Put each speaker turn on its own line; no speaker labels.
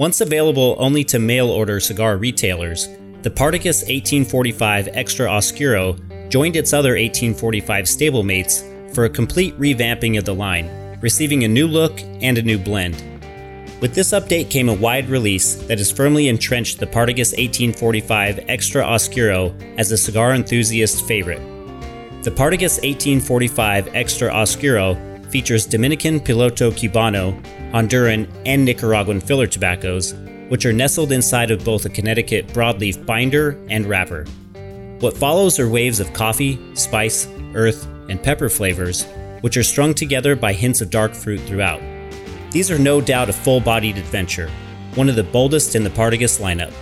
Once available only to mail order cigar retailers, the Partagas 1845 Extra Oscuro joined its other 1845 stablemates for a complete revamping of the line, receiving a new look and a new blend. With this update came a wide release that has firmly entrenched the Partagas 1845 Extra Oscuro as a cigar enthusiast favorite. The Partagas 1845 Extra Oscuro features Dominican Piloto Cubano, Honduran, and Nicaraguan filler tobaccos, which are nestled inside of both a Connecticut broadleaf binder and wrapper. What follows are waves of coffee, spice, earth, and pepper flavors, which are strung together by hints of dark fruit throughout. These are no doubt a full bodied adventure, one of the boldest in the Partagas lineup.